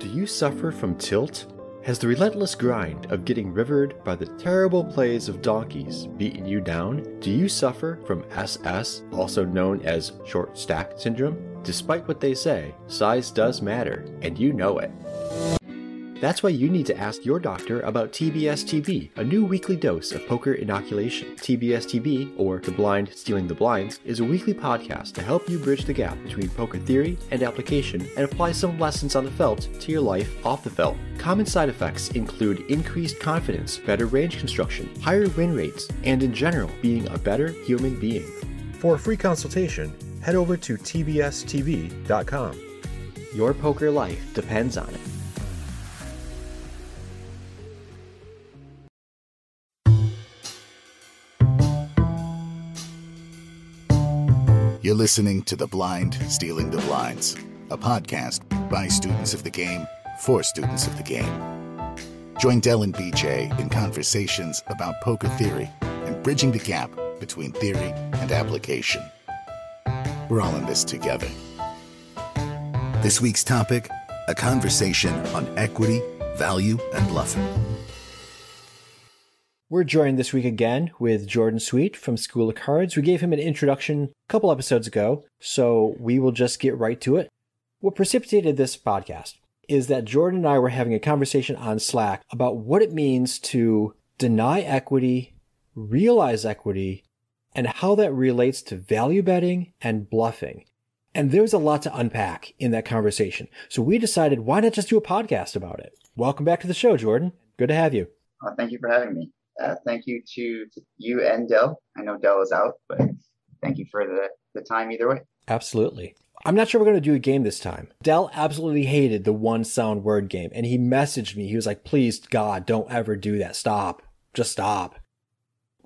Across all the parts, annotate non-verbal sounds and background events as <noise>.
Do you suffer from tilt? Has the relentless grind of getting rivered by the terrible plays of donkeys beaten you down? Do you suffer from SS, also known as short stack syndrome? Despite what they say, size does matter, and you know it. That's why you need to ask your doctor about TBS TB, a new weekly dose of poker inoculation. TBS TB, or The Blind Stealing the Blinds, is a weekly podcast to help you bridge the gap between poker theory and application and apply some lessons on the felt to your life off the felt. Common side effects include increased confidence, better range construction, higher win rates, and in general, being a better human being. For a free consultation, head over to tbstv.com. Your poker life depends on it. You're listening to The Blind Stealing the Blinds, a podcast by students of the game for students of the game. Join Dell and BJ in conversations about poker theory and bridging the gap between theory and application. We're all in this together. This week's topic a conversation on equity, value, and bluffing. We're joined this week again with Jordan Sweet from School of Cards. We gave him an introduction a couple episodes ago, so we will just get right to it. What precipitated this podcast is that Jordan and I were having a conversation on Slack about what it means to deny equity, realize equity, and how that relates to value betting and bluffing. And there was a lot to unpack in that conversation. So we decided, why not just do a podcast about it? Welcome back to the show, Jordan. Good to have you. Uh, thank you for having me uh, thank you to, to, you and Dell. I know Dell is out, but thank you for the, the time either way. Absolutely. I'm not sure we're going to do a game this time. Dell absolutely hated the one sound word game, and he messaged me. He was like, please, God, don't ever do that. Stop. Just stop.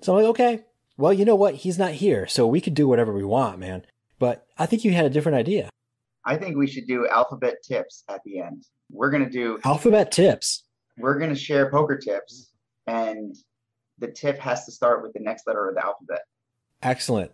So I'm like, okay. Well, you know what? He's not here, so we could do whatever we want, man. But I think you had a different idea. I think we should do alphabet tips at the end. We're going to do alphabet tips. We're going to share poker tips, and the tip has to start with the next letter of the alphabet. Excellent.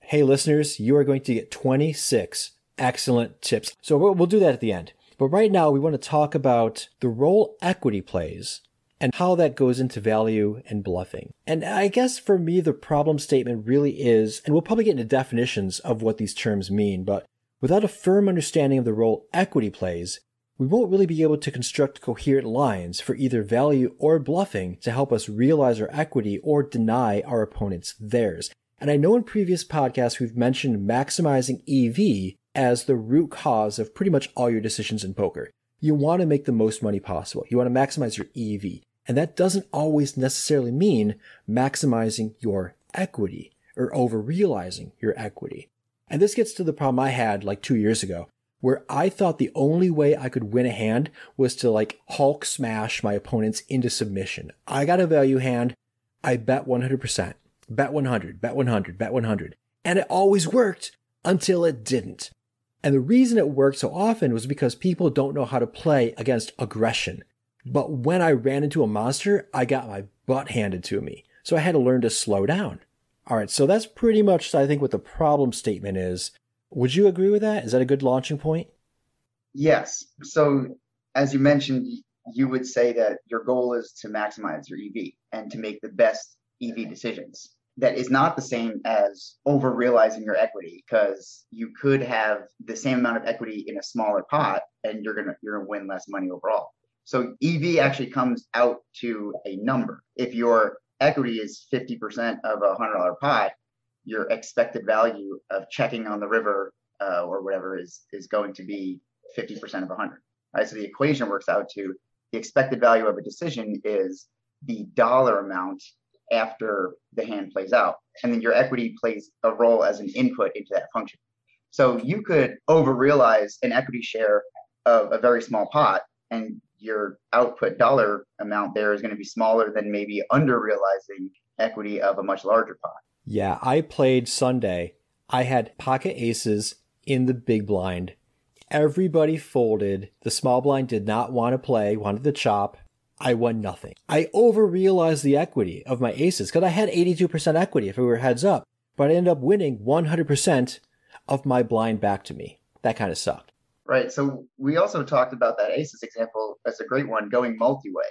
Hey, listeners, you are going to get 26 excellent tips. So we'll do that at the end. But right now, we want to talk about the role equity plays and how that goes into value and bluffing. And I guess for me, the problem statement really is, and we'll probably get into definitions of what these terms mean, but without a firm understanding of the role equity plays, we won't really be able to construct coherent lines for either value or bluffing to help us realize our equity or deny our opponents theirs. And I know in previous podcasts we've mentioned maximizing EV as the root cause of pretty much all your decisions in poker. You want to make the most money possible. You want to maximize your EV. And that doesn't always necessarily mean maximizing your equity or over realizing your equity. And this gets to the problem I had like two years ago where I thought the only way I could win a hand was to like Hulk smash my opponents into submission. I got a value hand. I bet 100%, bet 100, bet 100, bet 100. And it always worked until it didn't. And the reason it worked so often was because people don't know how to play against aggression. But when I ran into a monster, I got my butt handed to me. So I had to learn to slow down. All right. So that's pretty much, I think, what the problem statement is would you agree with that? Is that a good launching point? Yes. So, as you mentioned, you would say that your goal is to maximize your EV and to make the best EV decisions. That is not the same as over realizing your equity because you could have the same amount of equity in a smaller pot and you're gonna you're gonna win less money overall. So EV actually comes out to a number. If your equity is 50% of a hundred dollar pot, your expected value of checking on the river uh, or whatever is is going to be 50% of 100. Right? So the equation works out to the expected value of a decision is the dollar amount after the hand plays out, and then your equity plays a role as an input into that function. So you could over realize an equity share of a very small pot, and your output dollar amount there is going to be smaller than maybe under realizing equity of a much larger pot. Yeah, I played Sunday. I had pocket aces in the big blind. Everybody folded. The small blind did not want to play, wanted to chop. I won nothing. I over realized the equity of my aces because I had 82% equity if it were heads up, but I ended up winning 100% of my blind back to me. That kind of sucked. Right. So we also talked about that aces example as a great one going multi-way.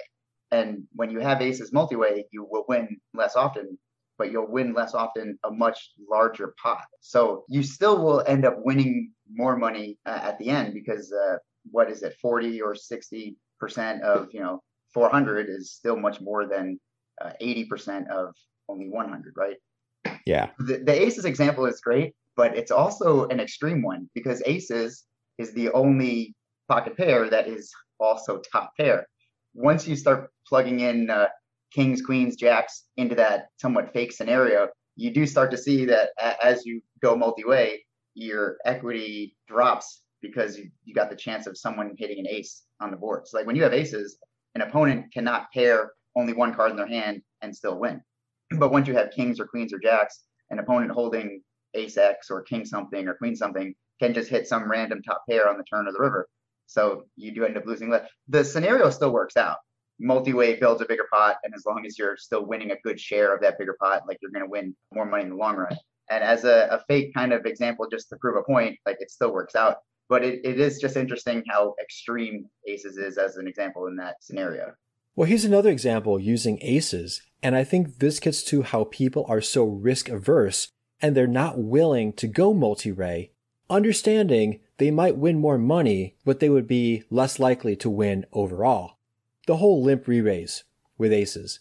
And when you have aces multi-way, you will win less often, but you'll win less often a much larger pot. So you still will end up winning more money uh, at the end because uh, what is it, 40 or 60 percent of you know 400 is still much more than uh, 80 percent of only 100, right? Yeah. The, the aces example is great, but it's also an extreme one because aces is the only pocket pair that is also top pair. Once you start plugging in uh, kings, queens, jacks into that somewhat fake scenario, you do start to see that as you go multi-way, your equity drops because you, got the chance of someone hitting an ace on the board. So like when you have aces, an opponent cannot pair only one card in their hand and still win. <clears throat> But once you have kings or queens or jacks, an opponent holding ace X or king something or queen something can just hit some random top pair on the turn of the river. So you do end up losing. The scenario still works out. Multi-way builds a bigger pot, and as long as you're still winning a good share of that bigger pot, like you're going to win more money in the long run. And as a, a fake kind of example, just to prove a point, like it still works out. But it, it is just interesting how extreme aces is as an example in that scenario. Well, here's another example using aces. And I think this gets to how people are so risk averse and they're not willing to go multi-way, understanding they might win more money, but they would be less likely to win overall. The whole limp re raise with aces.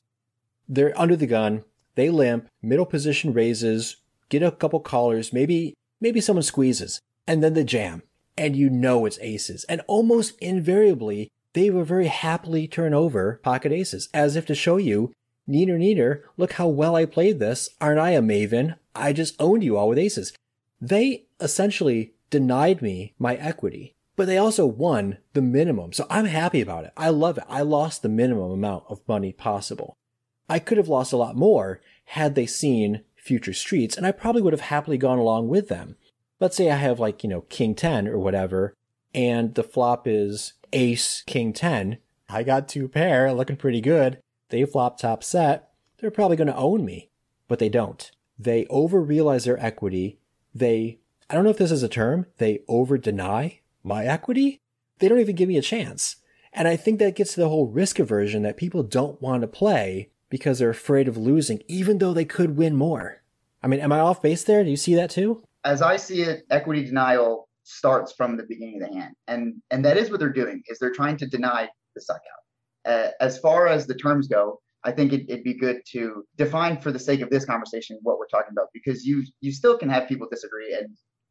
They're under the gun, they limp, middle position raises, get a couple callers, maybe, maybe someone squeezes, and then the jam. And you know it's aces. And almost invariably, they will very happily turn over pocket aces, as if to show you, neener neener, look how well I played this. Aren't I a maven? I just owned you all with aces. They essentially denied me my equity, but they also won the minimum. So I'm happy about it. I love it. I lost the minimum amount of money possible. I could have lost a lot more had they seen future streets, and I probably would have happily gone along with them. Let's say I have like, you know, king 10 or whatever, and the flop is ace, king 10. I got two pair looking pretty good. They flop top set. They're probably going to own me, but they don't. They over realize their equity. They, I don't know if this is a term, they over deny my equity. They don't even give me a chance. And I think that gets to the whole risk aversion that people don't want to play because they're afraid of losing, even though they could win more. I mean, am I off base there? Do you see that too? As I see it, equity denial starts from the beginning of the hand, and and that is what they're doing is they're trying to deny the suck out. Uh, as far as the terms go, I think it, would be good to define, for the sake of this conversation, what we're talking about, because you you still can have people disagree, and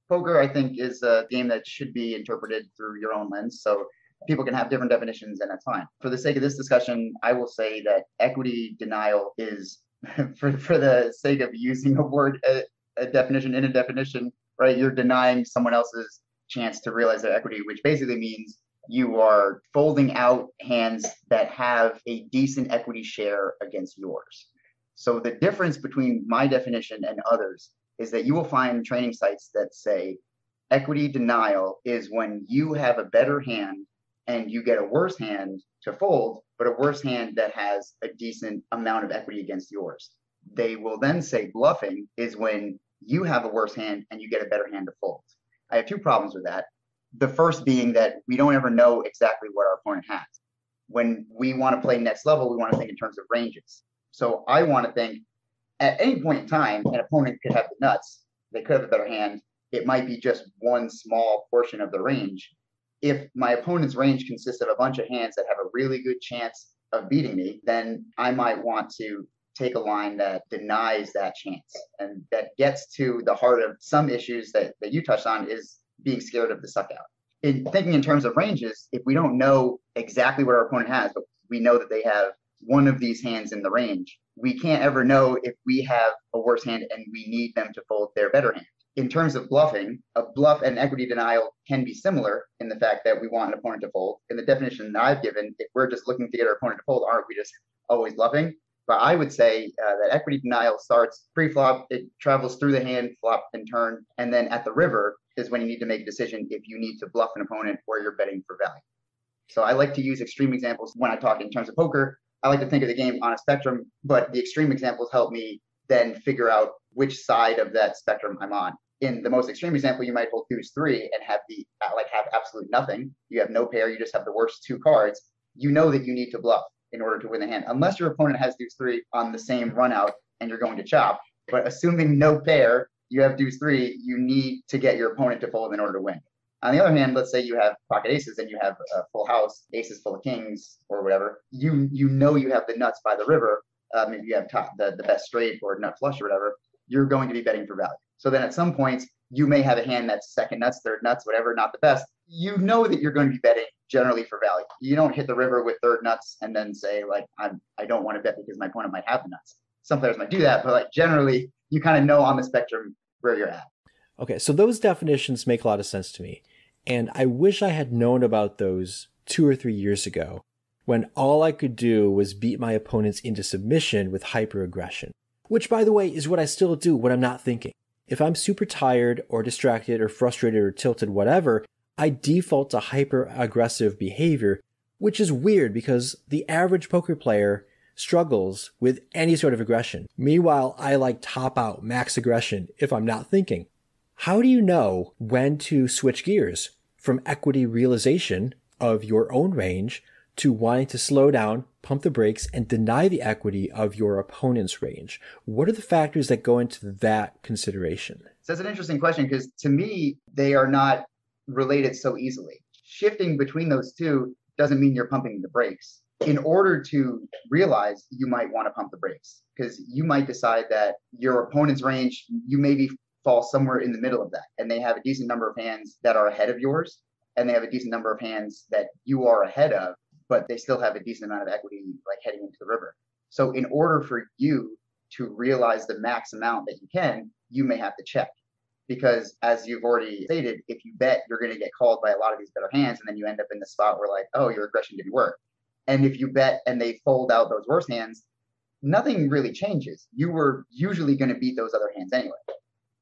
poker I think is a game that should be interpreted through your own lens. So people can have different definitions, and that's fine. For the sake of this discussion, I will say that equity denial is, <laughs> for for the sake of using a word, a, a definition in a definition, right? You're denying someone else's chance to realize their equity, which basically means you are folding out hands that have a decent equity share against yours. So the difference between my definition and others is that you will find training sites that say equity denial is when you have a better hand and you get a worse hand to fold, but a worse hand that has a decent amount of equity against yours. They will then say bluffing is when you have a worse hand and you get a better hand to fold. I have two problems with that. The first being that we don't ever know exactly what our opponent has. When we want to play next level, we want to think in terms of ranges. So I want to think at any point in time, an opponent could have the nuts. They could have a better hand. It might be just one small portion of the range. If my opponent's range consists of a bunch of hands that have a really good chance of beating me, then I might want to take a line that denies that chance and that gets to the heart of some issues that, that you touched on is being scared of the suck out. In thinking in terms of ranges, if we don't know exactly what our opponent has, but we know that they have one of these hands in the range, we can't ever know if we have a worse hand and we need them to fold their better hand. In terms of bluffing, a bluff and equity denial can be similar in the fact that we want an opponent to fold. In the definition that I've given, if we're just looking to get our opponent to fold, aren't we just always bluffing? But I would say uh, that equity denial starts pre-flop, it travels through the hand, flop and turn, and then at the river is when you need to make a decision if you need to bluff an opponent or you're betting for value. So I like to use extreme examples when I talk in terms of poker. I like to think of the game on a spectrum, but the extreme examples help me then figure out which side of that spectrum I'm on. in the most extreme example, you might hold deuce three and have the uh, like have absolute nothing. You have no pair. You just have the worst two cards. You know that you need to bluff in order to win the hand, unless your opponent has deuce three on the same run out and you're going to chop. But assuming no pair, you have deuce three. You need to get your opponent to fold in order to win. On the other hand, let's say you have pocket aces and you have a full house, aces full of kings or whatever. You you know you have the nuts by the river. Um, if you have top, the, the best straight or nut flush or whatever, you're going to be betting for value. So then at some points, you may have a hand that's second nuts, third nuts, whatever, not the best. You know that you're going to be betting generally for value. You don't hit the river with third nuts and then say like I'm I don't want to bet because my opponent might have the nuts. Some players might do that, but like generally you kind of know on the spectrum where you're at. Okay, so those definitions make a lot of sense to me. And I wish I had known about those two or three years ago when all I could do was beat my opponents into submission with hyperaggression. Which, by the way, is what I still do when I'm not thinking. If I'm super tired or distracted or frustrated or tilted, whatever, I default to hyper aggressive behavior, which is weird because the average poker player struggles with any sort of aggression. Meanwhile, I like top out max aggression if I'm not thinking. How do you know when to switch gears from equity realization of your own range to wanting to slow down, pump the brakes, and deny the equity of your opponent's range? What are the factors that go into that consideration? So that's an interesting question because to me, they are not related so easily. Shifting between those two doesn't mean you're pumping the brakes. In order to realize you might want to pump the brakes, because you might decide that your opponent's range, you maybe fall somewhere in the middle of that, and they have a decent number of hands that are ahead of yours, and they have a decent number of hands that you are ahead of but they still have a decent amount of equity like heading into the river. So in order for you to realize the max amount that you can, you may have to check. Because as you've already stated, if you bet, you're going to get called by a lot of these better hands, and then you end up in the spot where like, oh, your aggression didn't work. And if you bet and they fold out those worse hands, nothing really changes. You were usually going to beat those other hands anyway.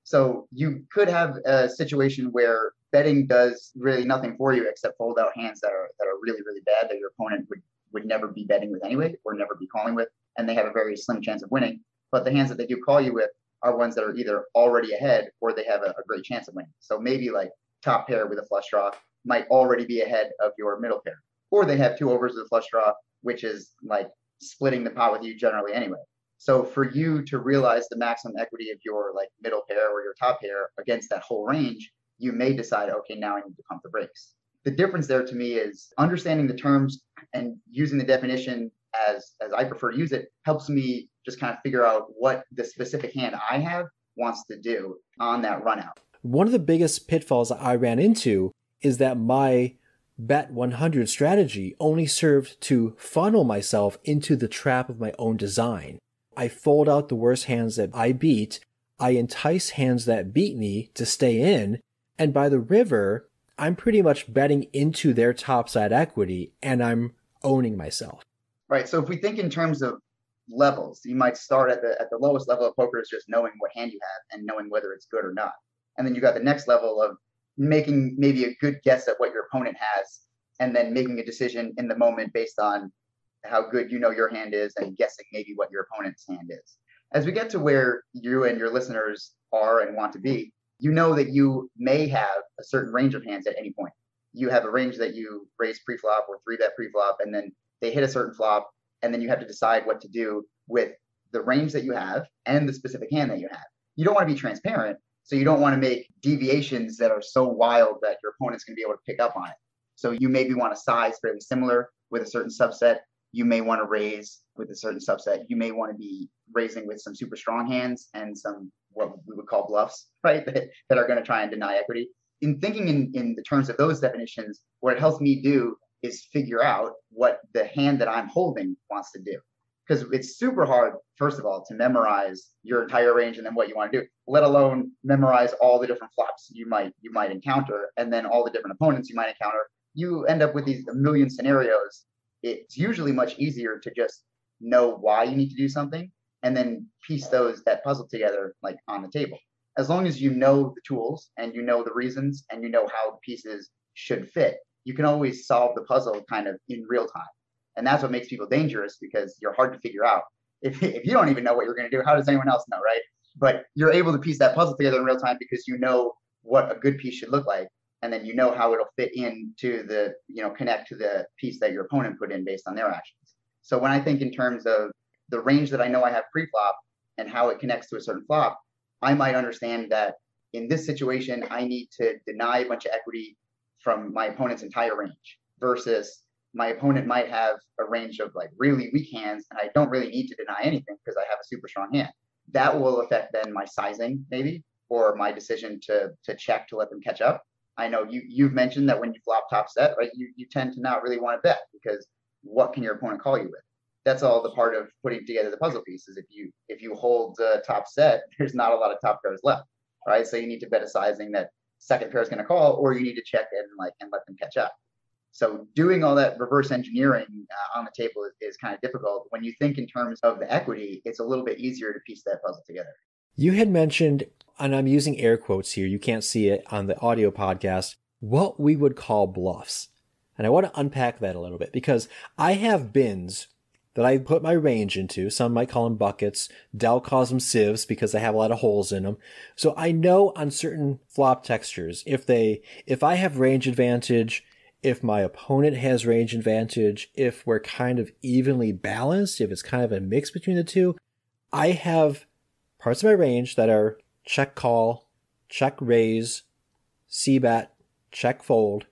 So you could have a situation where betting does really nothing for you except fold out hands that are that are really really bad that your opponent would would never be betting with anyway or never be calling with, and they have a very slim chance of winning. But the hands that they do call you with are ones that are either already ahead or they have a, a great chance of winning. So maybe like top pair with a flush draw might already be ahead of your middle pair, or they have two overs with a flush draw, which is like splitting the pot with you generally anyway. So for you to realize the maximum equity of your like middle pair or your top pair against that whole range, you may decide, okay, now I need to pump the brakes. The difference there to me is understanding the terms and using the definition as as I prefer to use it helps me just kind of figure out what the specific hand I have wants to do on that run out. One of the biggest pitfalls I ran into is that my bet 100 strategy only served to funnel myself into the trap of my own design. I fold out the worst hands that I beat. I entice hands that beat me to stay in. And by the river, I'm pretty much betting into their topside equity and I'm owning myself. Right. So if we think in terms of levels, you might start at the at the lowest level of poker is just knowing what hand you have and knowing whether it's good or not. And then you got the next level of making maybe a good guess at what your opponent has and then making a decision in the moment based on how good you know your hand is and guessing maybe what your opponent's hand is. As we get to where you and your listeners are and want to be, you know that you may have a certain range of hands at any point. You have a range that you raise pre-flop or three bet pre-flop, and then they hit a certain flop, and then you have to decide what to do with the range that you have and the specific hand that you have. You don't want to be transparent, so you don't want to make deviations that are so wild that your opponent's going to be able to pick up on it. So you maybe want a size fairly similar with a certain subset, you may want to raise with a certain subset. You may want to be raising with some super strong hands and some what we would call bluffs, <laughs> right? That, that are going to try and deny equity. In thinking in, in the terms of those definitions, what it helps me do is figure out what the hand that I'm holding wants to do. Because it's super hard, first of all, to memorize your entire range and then what you want to do, let alone memorize all the different flops you might you might encounter and then all the different opponents you might encounter. You end up with these a million scenarios it's usually much easier to just know why you need to do something and then piece those that puzzle together like on the table. As long as you know the tools and you know the reasons and you know how the pieces should fit you can always solve the puzzle kind of in real time. And that's what makes people dangerous because you're hard to figure out. If, <laughs> if you don't even know what you're going to do how does anyone else know right? But you're able to piece that puzzle together in real time because you know what a good piece should look like and then you know how it'll fit into the you know connect to the piece that your opponent put in based on their actions. So when i think in terms of the range that i know i have pre-flop and how it connects to a certain flop i might understand that in this situation i need to deny a bunch of equity from my opponent's entire range versus my opponent might have a range of like really weak hands and i don't really need to deny anything because i have a super strong hand. That will affect then my sizing maybe or my decision to to check to let them catch up I know you you've mentioned that when you flop top set, right, you, you tend to not really want to bet because what can your opponent call you with? That's all the part of putting together the puzzle pieces. If you if you hold top set, <laughs> there's not a lot of top pairs left, right? So you need to bet a sizing that second pair is going to call, or you need to check and like and let them catch up. So doing all that reverse engineering uh, on the table is, is kind of difficult. When you think in terms of the equity, it's a little bit easier to piece that puzzle together. You had mentioned and I'm using air quotes here, you can't see it on the audio podcast, what we would call bluffs. And I want to unpack that a little bit because I have bins that I put my range into. Some might call them buckets. Dell calls them sieves because they have a lot of holes in them. So I know on certain flop textures, if they, if I have range advantage, if my opponent has range advantage, if we're kind of evenly balanced, if it's kind of a mix between the two, I have parts of my range that are check call, check raise, c-bet, check fold.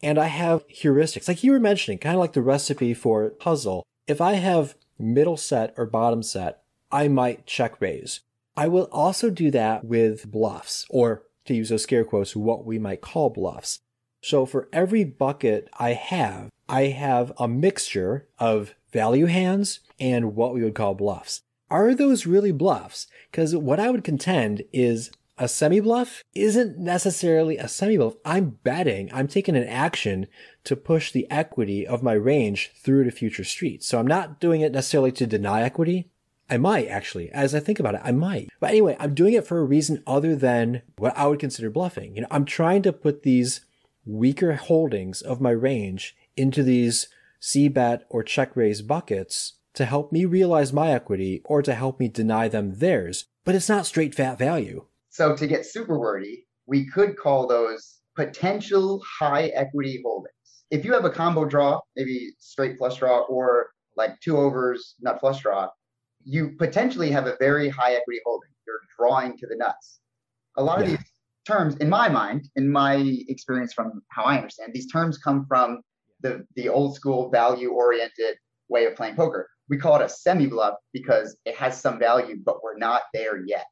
And I have heuristics, like you were mentioning, kind of like the recipe for puzzle. If I have middle set or bottom set, I might check raise. I will also do that with bluffs, or to use those scare quotes, what we might call bluffs. So for every bucket I have, I have a mixture of value hands and what we would call bluffs are those really bluffs? Because what I would contend is a semi bluff isn't necessarily a semi bluff. I'm betting, I'm taking an action to push the equity of my range through to future streets. So I'm not doing it necessarily to deny equity. I might actually, as I think about it, I might. But anyway, I'm doing it for a reason other than what I would consider bluffing. You know, I'm trying to put these weaker holdings of my range into these C bet or check raise buckets to help me realize my equity or to help me deny them theirs, but it's not straight fat value. So to get super wordy, we could call those potential high equity holdings. If you have a combo draw, maybe straight flush draw or like two overs, nut flush draw, you potentially have a very high equity holding. You're drawing to the nuts. A lot yeah. of these terms, in my mind, in my experience from how I understand, these terms come from the, the old school value oriented way of playing poker we call it a semi bluff because it has some value, but we're not there yet.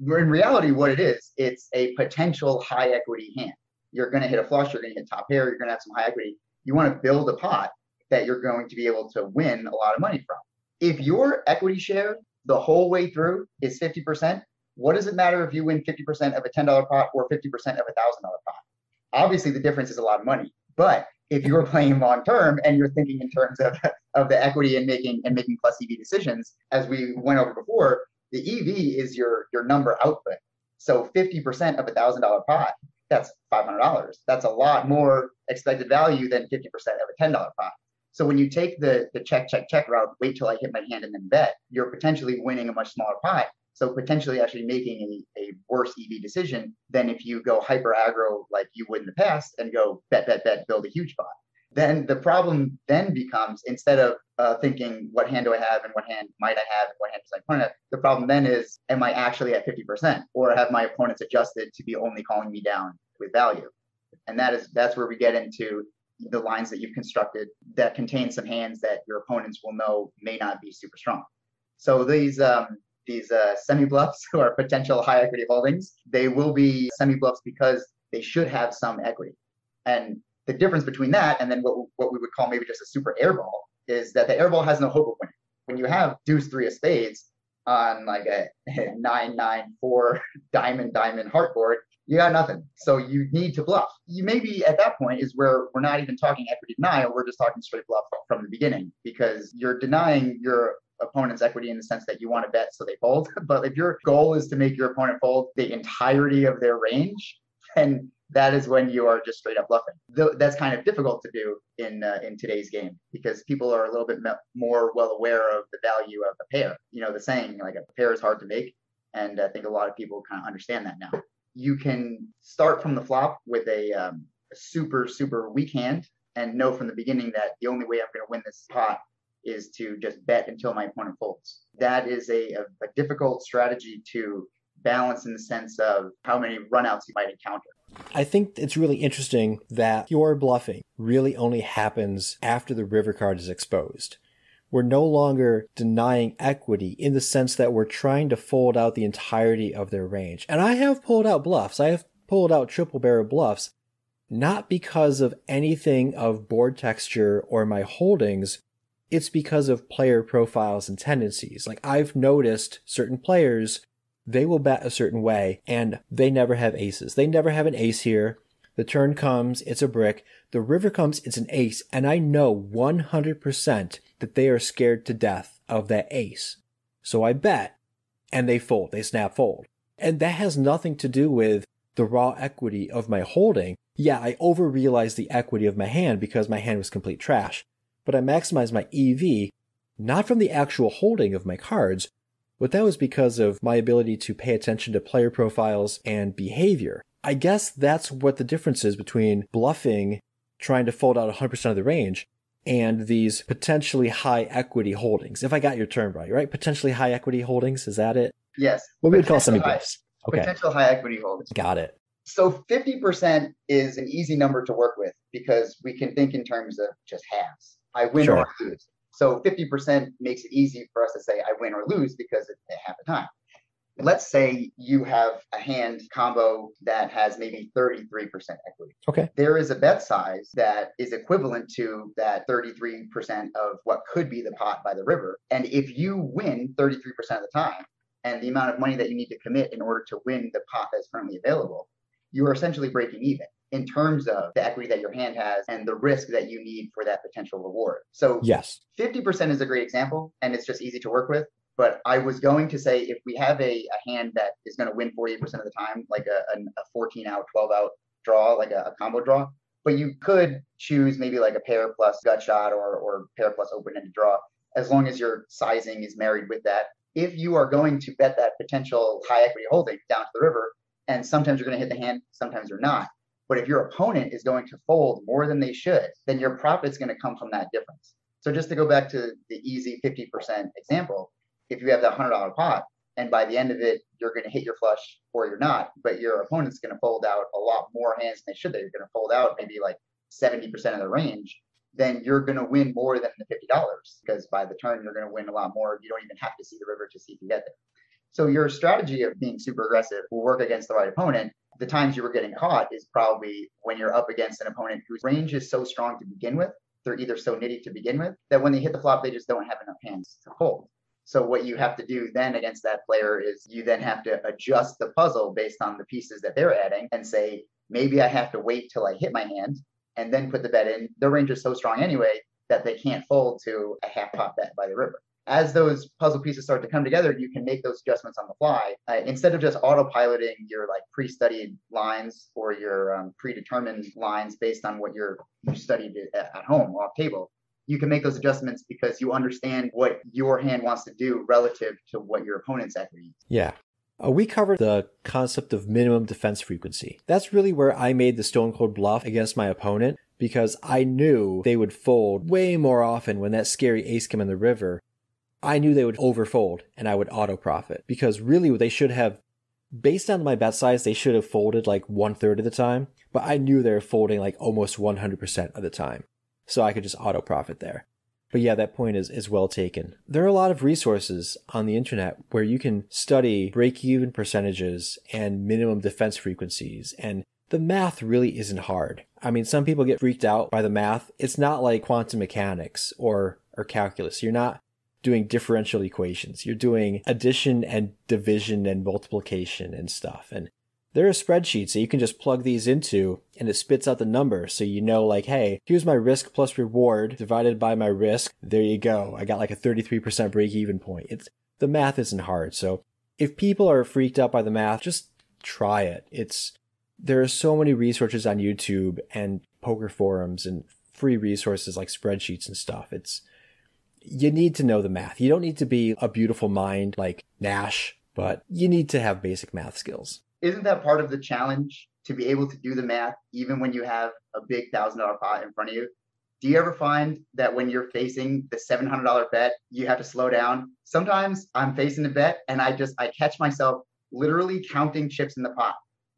In reality, what it is, it's a potential high equity hand. You're going to hit a flush, you're going to hit top pair, you're going to have some high equity. You want to build a pot that you're going to be able to win a lot of money from. If your equity share the whole way through is 50%, what does it matter if you win 50% of a $10 pot or 50% of a $1,000 pot? Obviously, the difference is a lot of money, but if you're playing long term and you're thinking in terms of, of the equity and making and making plus EV decisions, as we went over before, the EV is your your number output. So 50% of a thousand dollar pot, that's $500. That's a lot more expected value than 50% of a $10 pot. So when you take the the check check check route, wait till I hit my hand and then bet, you're potentially winning a much smaller pot so potentially actually making a, a worse EV decision than if you go hyper aggro like you would in the past and go bet, bet, bet, build a huge pot. Then the problem then becomes instead of uh, thinking what hand do I have and what hand might I have and what hand does my opponent have, the problem then is am I actually at 50% or have my opponents adjusted to be only calling me down with value? And that is that's where we get into the lines that you've constructed that contain some hands that your opponents will know may not be super strong. So these um, these uh, semi bluffs <laughs> who are potential high equity holdings, they will be semi bluffs because they should have some equity. And the difference between that and then what, what we would call maybe just a super airball is that the airball has no hope of winning. When you have deuce three of spades on like a <laughs> nine nine four <laughs> diamond diamond heart board, you got nothing. So you need to bluff. You maybe at that point is where we're not even talking equity denial. We're just talking straight bluff from the beginning because you're denying your opponent's equity in the sense that you want to bet so they fold. <laughs> But if your goal is to make your opponent fold the entirety of their range, then that is when you are just straight up bluffing. That's kind of difficult to do in uh, in today's game because people are a little bit more well aware of the value of a pair. You know, the saying like a pair is hard to make, And I think a lot of people kind of understand that now. You can start from the flop with a, um, a super, super weak hand and know from the beginning that the only way I'm going to win this pot is to just bet until my opponent folds. That is a, a, a difficult strategy to balance in the sense of how many runouts you might encounter. I think it's really interesting that your bluffing really only happens after the river card is exposed. We're no longer denying equity in the sense that we're trying to fold out the entirety of their range. And I have pulled out bluffs. I have pulled out triple barrel bluffs, not because of anything of board texture or my holdings. It's because of player profiles and tendencies. Like I've noticed certain players they will bet a certain way and they never have aces. They never have an ace here. The turn comes, it's a brick. The river comes, it's an ace. And I know 100% that they are scared to death of that ace. So I bet and they fold, they snap fold. And that has nothing to do with the raw equity of my holding. Yeah, I over realized the equity of my hand because my hand was complete trash. But I maximized my EV not from the actual holding of my cards, but that was because of my ability to pay attention to player profiles and behavior. I guess that's what the difference is between bluffing, trying to fold out 100% of the range, and these potentially high equity holdings. If I got your term right, right? Potentially high equity holdings, is that it? Yes. What we would call semi bluffs. Okay. Potential high equity holdings. Got it. So 50% is an easy number to work with because we can think in terms of just halves. I win sure. or lose. So 50% makes it easy for us to say I win or lose because it, it half the time. Let's say you have a hand combo that has maybe 33% equity. Okay. There is a bet size that is equivalent to that 33% of what could be the pot by the river. And if you win 33% of the time, and the amount of money that you need to commit in order to win the pot that's currently available, you are essentially breaking even in terms of the equity that your hand has and the risk that you need for that potential reward. So, yes, 50% is a great example and it's just easy to work with. But I was going to say if we have a, a hand that is going to win 48% of the time, like a, a, 14 out, 12 out draw, like a, a combo draw, but you could choose maybe like a pair plus gut shot or, or pair plus open ended draw, as long as your sizing is married with that. If you are going to bet that potential high equity holding down to the river, and sometimes you're going to hit the hand, sometimes you're not, but if your opponent is going to fold more than they should, then your profit's going to come from that difference. So just to go back to the easy 50% example, if you have that $100 pot and by the end of it, you're going to hit your flush or you're not, but your opponent's going to fold out a lot more hands than they should. They're going to fold out maybe like 70% of the range. Then you're going to win more than the $50 because by the turn, you're going to win a lot more. You don't even have to see the river to see if you get there. So your strategy of being super aggressive will work against the right opponent the times you were getting caught is probably when you're up against an opponent whose range is so strong to begin with. They're either so nitty to begin with that when they hit the flop, they just don't have enough hands to fold. So what you have to do then against that player is you then have to adjust the puzzle based on the pieces that they're adding and say, maybe I have to wait till I hit my hand and then put the bet in. Their range is so strong anyway that they can't fold to a half pot bet by the river as those puzzle pieces start to come together, you can make those adjustments on the fly uh, instead of just autopiloting your like pre-studied lines or your um, predetermined lines based on what you're you studied at, at home off table. You can make those adjustments because you understand what your hand wants to do relative to what your opponent's equity. Yeah. Uh, we covered the concept of minimum defense frequency. That's really where I made the stone cold bluff against my opponent because I knew they would fold way more often when that scary ace came in the river I knew they would overfold and I would auto profit because really they should have, based on my bet size, they should have folded like one third of the time, but I knew they were folding like almost 100% of the time. So I could just auto profit there. But yeah, that point is, is well taken. There are a lot of resources on the internet where you can study break even percentages and minimum defense frequencies. And the math really isn't hard. I mean, some people get freaked out by the math. It's not like quantum mechanics or, or calculus. You're not doing differential equations. You're doing addition and division and multiplication and stuff. And there are spreadsheets that you can just plug these into and it spits out the number. So you know, like, hey, here's my risk plus reward divided by my risk. There you go. I got like a 33% break even point. It's the math isn't hard. So if people are freaked out by the math, just try it. It's, there are so many resources on YouTube and poker forums and free resources like spreadsheets and stuff. It's, you need to know the math. You don't need to be a beautiful mind like Nash, but you need to have basic math skills. Isn't that part of the challenge to be able to do the math even when you have a big thousand dollar pot in front of you? Do you ever find that when you're facing the $700 bet, you have to slow down? Sometimes I'm facing the bet and I just, I catch myself literally counting chips in the pot.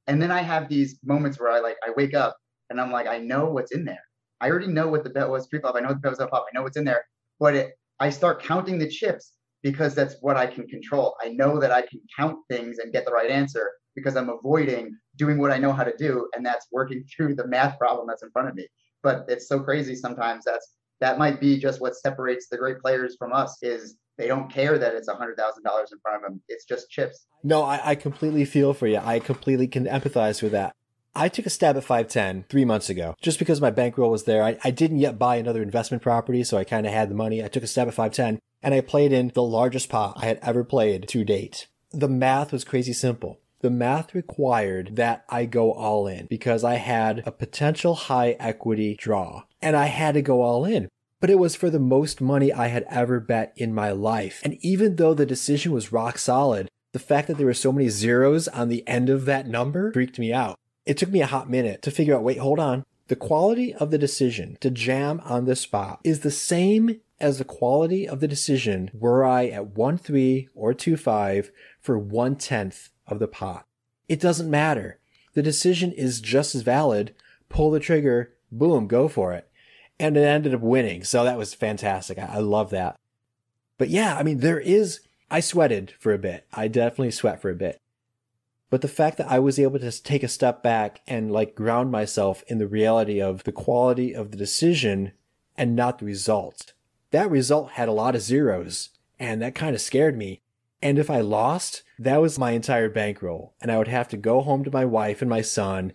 And then I have these moments where I like, I wake up and I'm like, I know what's in there. I already know what the bet was pre-flop. I know the bet was up. I know what's in there, but it, I start counting the chips because that's what I can control. I know that I can count things and get the right answer because I'm avoiding doing what I know how to do, and that's working <laughs> through the math problem that's in front of me. But it's so crazy sometimes that's that might be just what separates the great players from us is they don't care that it's a hundred thousand dollars in front of them. It's just chips. No, I, I completely feel for you. I completely can empathize with that. I took a stab at 510 three months ago just because my bankroll was there. I, I didn't yet buy another investment property, so I kind of had the money. I took a stab at 510 and I played in the largest pot I had ever played to date. The math was crazy simple. The math required that I go all in because I had a potential high equity draw and I had to go all in. But it was for the most money I had ever bet in my life. And even though the decision was rock solid, the fact that there were so many zeros on the end of that number freaked me out. It took me a hot minute to figure out, wait, hold on. The quality of the decision to jam on the spot is the same as the quality of the decision were I at 1-3 or 2-5 for one tenth of the pot. It doesn't matter. The decision is just as valid. Pull the trigger, boom, go for it. And it ended up winning. So that was fantastic. I, I love that. But yeah, I mean, there is, I sweated for a bit. I definitely sweat for a bit. But the fact that I was able to take a step back and like ground myself in the reality of the quality of the decision and not the result. That result had a lot of zeros and that kind of scared me. And if I lost, that was my entire bankroll. And I would have to go home to my wife and my son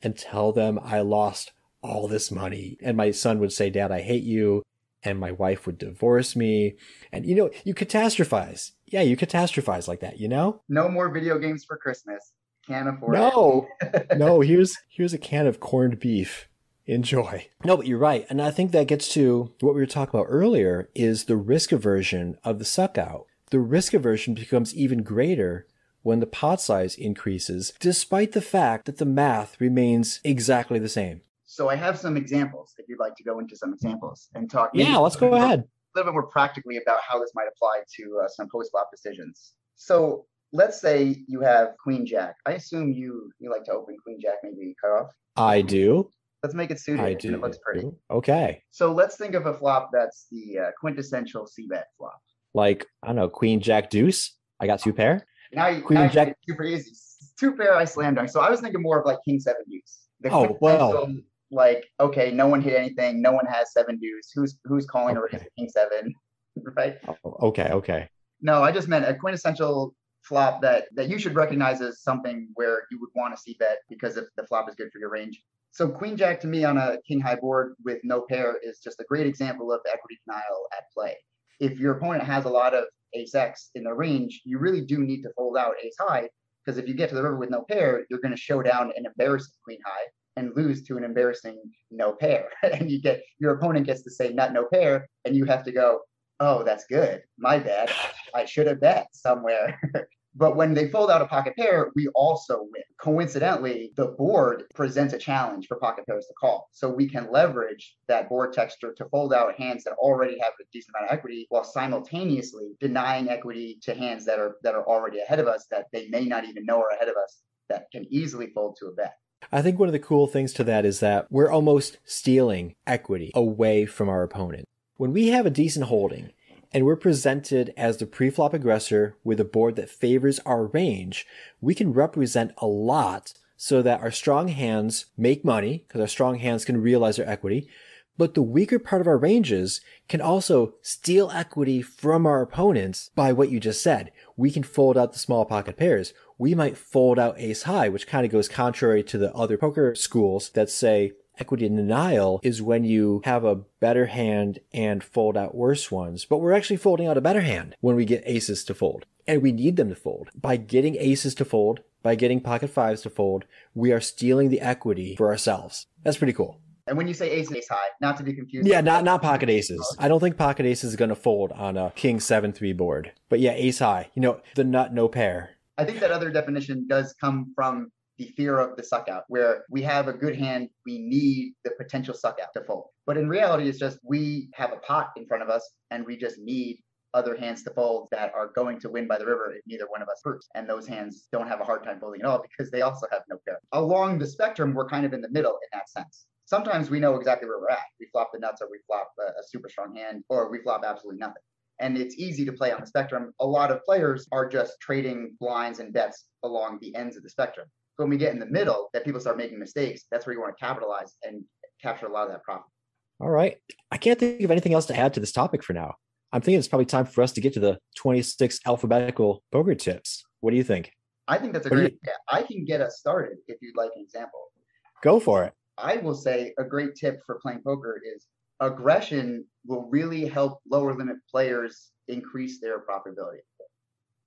and tell them I lost all this money. And my son would say, Dad, I hate you. And my wife would divorce me. And you know, you catastrophize yeah, you catastrophize like that, you know? No more video games for Christmas. Can't afford no. it. No, <laughs> no, here's here's a can of corned beef. Enjoy. No, but you're right. And I think that gets to what we were talking about earlier is the risk aversion of the suck out. The risk aversion becomes even greater when the pot size increases, despite the fact that the math remains exactly the same. So I have some examples if you'd like to go into some examples and talk. Yeah, let's go ahead little bit more practically about how this might apply to uh, some post flop decisions. So let's say you have Queen Jack. I assume you you like to open Queen Jack, maybe cut off. I do. Let's make it suited. I do. it looks pretty. Okay. So let's think of a flop that's the uh, quintessential C bet flop. Like I don't know, Queen Jack Deuce. I got two pair. Now you Queen now Jack super easy. Two pair. I slammed dunk. So I was thinking more of like King Seven Deuce. The oh well like okay no one hit anything no one has seven deuce who's who's calling okay. a king seven <laughs> right? Oh, okay okay. No i just meant a quintessential flop that that you should recognize as something where you would want to c-bet because if the flop is good for your range. So queen jack to me on a king high board with no pair is just a great example of equity denial at play. If your opponent has a lot of ace x in the range you really do need to fold out ace high because if you get to the river with no pair you're going to show down an embarrassing queen high and lose to an embarrassing no pair. <laughs> and you get your opponent gets to say nut no pair, and you have to go, oh, that's good. My bad. I should have bet somewhere. <laughs> but when they fold out a pocket pair, we also win. Coincidentally, the board presents a challenge for pocket pairs to call. So we can leverage that board texture to fold out hands that already have a decent amount of equity while simultaneously denying equity to hands that are that are already ahead of us that they may not even know are ahead of us that can easily fold to a bet. I think one of the cool things to that is that we're almost stealing equity away from our opponent. When we have a decent holding and we're presented as the preflop aggressor with a board that favors our range, we can represent a lot so that our strong hands make money because our strong hands can realize their equity. But the weaker part of our ranges can also steal equity from our opponents by what you just said. We can fold out the small pocket pairs we might fold out ace high, which kind of goes contrary to the other poker schools that say equity denial is when you have a better hand and fold out worse ones. But we're actually folding out a better hand when we get aces to fold. And we need them to fold. By getting aces to fold, by getting pocket fives to fold, we are stealing the equity for ourselves. That's pretty cool. And when you say ace, ace high, not to be confused. Yeah, not not pocket aces. I don't think pocket aces is going to fold on a king seven three board. But yeah, ace high. You know, the nut no pair. I think that other definition does come from the fear of the suck out, where we have a good hand, we need the potential suck out to fold. But in reality, it's just we have a pot in front of us and we just need other hands to fold that are going to win by the river if neither one of us proves. And those hands don't have a hard time folding at all because they also have no pair. Along the spectrum, we're kind of in the middle in that sense. Sometimes we know exactly where we're at. We flop the nuts or we flop a, a super strong hand or we flop absolutely nothing. And it's easy to play on the spectrum. A lot of players are just trading blinds and bets along the ends of the spectrum. So when we get in the middle, that people start making mistakes, that's where you want to capitalize and capture a lot of that profit. All right. I can't think of anything else to add to this topic for now. I'm thinking it's probably time for us to get to the 26 alphabetical poker tips. What do you think? I think that's a What great idea. I can get us started if you'd like an example. Go for it. I will say a great tip for playing poker is aggression will really help lower limit players increase their profitability.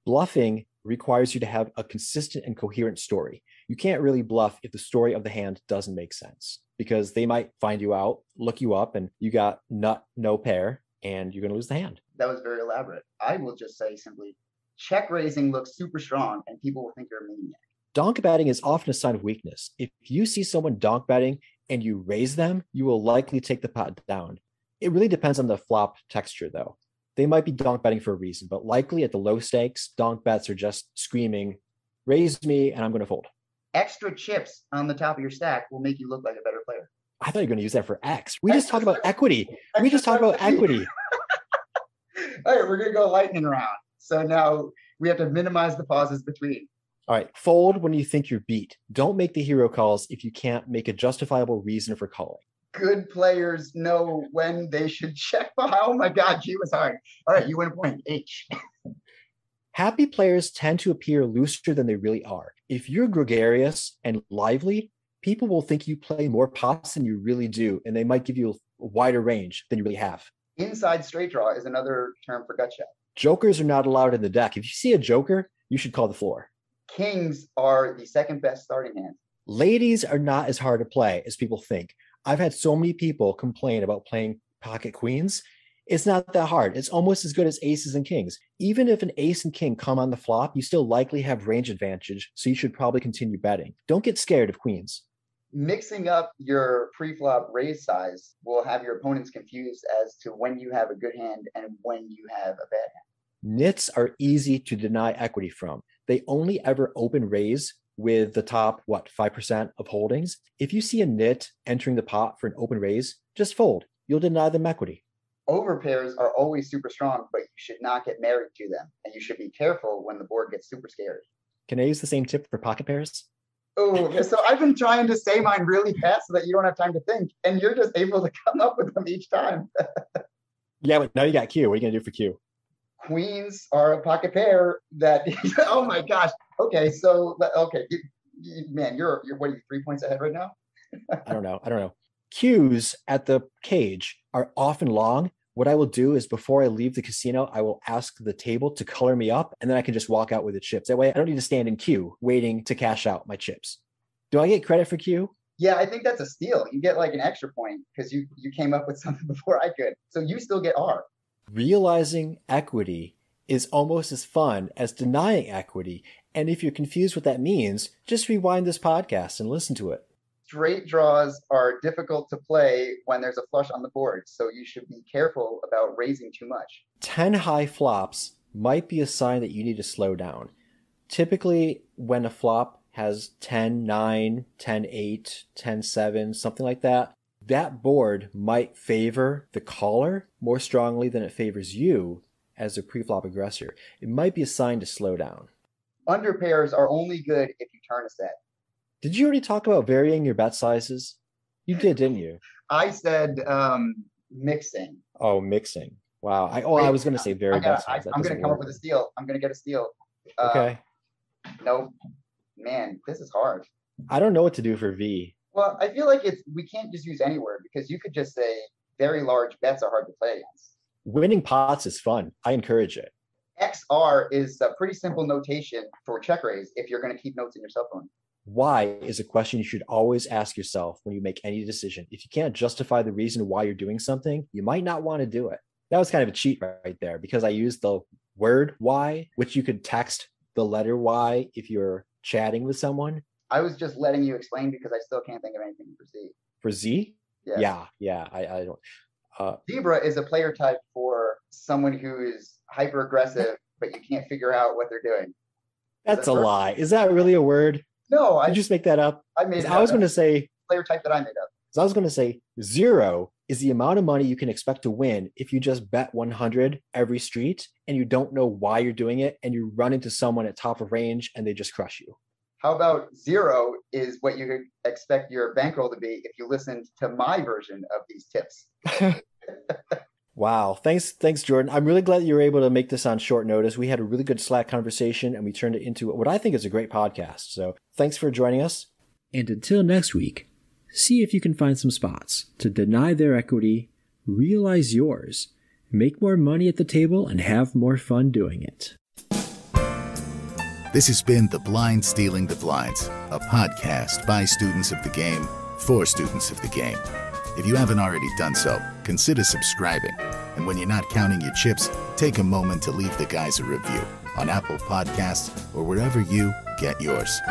Bluffing requires you to have a consistent and coherent story. You can't really bluff if the story of the hand doesn't make sense because they might find you out, look you up, and you got nut, no pair, and you're going to lose the hand. That was very elaborate. I will just say simply check raising looks super strong and people will think you're a maniac. Donk betting is often a sign of weakness. If you see someone donk betting and you raise them, you will likely take the pot down. It really depends on the flop texture, though. They might be donk betting for a reason, but likely at the low stakes, donk bets are just screaming, raise me and I'm going to fold. Extra chips on the top of your stack will make you look like a better player. I thought you were going to use that for X. We just talked about <laughs> equity. We just talked about equity. <laughs> All right, we're gonna go lightning round. So now we have to minimize the pauses between. All right, fold when you think you're beat. Don't make the hero calls if you can't make a justifiable reason for calling. Good players know when they should check. <laughs> Oh my God, G was hard. All right, you win a point. H. <laughs> Happy players tend to appear looser than they really are. If you're gregarious and lively, people will think you play more pots than you really do, and they might give you a wider range than you really have. Inside straight draw is another term for gut shot. Jokers are not allowed in the deck. If you see a joker, you should call the floor. Kings are the second best starting hand. Ladies are not as hard to play as people think. I've had so many people complain about playing pocket queens. It's not that hard. It's almost as good as aces and kings. Even if an ace and king come on the flop, you still likely have range advantage, so you should probably continue betting. Don't get scared of queens. Mixing up your pre-flop raise size will have your opponents confused as to when you have a good hand and when you have a bad hand. Nits are easy to deny equity from. They only ever open raise with the top, what, 5% of holdings. If you see a nit entering the pot for an open raise, just fold. You'll deny them equity. Overpairs are always super strong, but you should not get married to them, and you should be careful when the board gets super scary. Can I use the same tip for pocket pairs? Oh, so I've been trying to say mine really fast so that you don't have time to think, and you're just able to come up with them each time. <laughs> Yeah, but now you got Q. What are you going to do for Q? Queens are a pocket pair that. <laughs> oh my gosh. Okay, so okay, you, you, man, you're you're what are you three points ahead right now? I don't know. I don't know. Qs at the cage are often long. What I will do is before I leave the casino, I will ask the table to color me up and then I can just walk out with the chips. That way I don't need to stand in queue waiting to cash out my chips. Do I get credit for Q? Yeah, I think that's a steal. You get like an extra point because you you came up with something <laughs> before I could, so you still get R. Realizing equity is almost as fun as denying equity. And if you're confused what that means, just rewind this podcast and listen to it. Straight draws are difficult to play when there's a flush on the board, so you should be careful about raising too much. 10 high flops might be a sign that you need to slow down. Typically, when a flop has 10 9, 10 8, 10 7, something like that, that board might favor the caller more strongly than it favors you as a pre-flop aggressor. It might be a sign to slow down. Under pairs are only good if you turn a set. Did you already talk about varying your bet sizes? You did, didn't you? <laughs> I said um, mixing. Oh, mixing. Wow. I, oh, I was going to say I vary bet I, I'm gonna doesn't come up with a steal. I'm gonna get a steal. Uh, Okay. Nope. Man, this is hard. I don't know what to do for V. Well, I feel like it's we can't just use any word because you could just say very large bets are hard to play against. Winning pots is fun. I encourage it. XR is a pretty simple notation for check raise if you're going to keep notes in your cell phone. why is a question you should always ask yourself when you make any decision. If you can't justify the reason why you're doing something, you might not want to do it. That was kind of a cheat right there because I used the word why, which you could text the letter Y if you're chatting with someone. I was just letting you explain because I still can't think of anything for Z. For Z? Yes. Yeah, yeah. I, I don't. Uh, Zebra is a player type for someone who is hyper aggressive, but you can't figure out what they're doing. that's that a lie. Is that really a word? No, I just make that up. I made I was going to say player type that I made up. So I was going to say zero is the amount of money you can expect to win if you just bet 100 every street and you don't know why you're doing it and you run into someone at top of range and they just crush you. How about zero is what you could expect your bankroll to be if you listened to my version of these tips. <laughs> Wow. Thanks, thanks, Jordan. I'm really glad you were able to make this on short notice. We had a really good Slack conversation and we turned it into what I think is a great podcast. So thanks for joining us. And until next week, see if you can find some spots to deny their equity, realize yours, make more money at the table, and have more fun doing it. This has been The Blind Stealing the Blinds, a podcast by students of the game for students of the game. If you haven't already done so, consider subscribing. And when you're not counting your chips, take a moment to leave the guys a review on Apple Podcasts or wherever you get yours.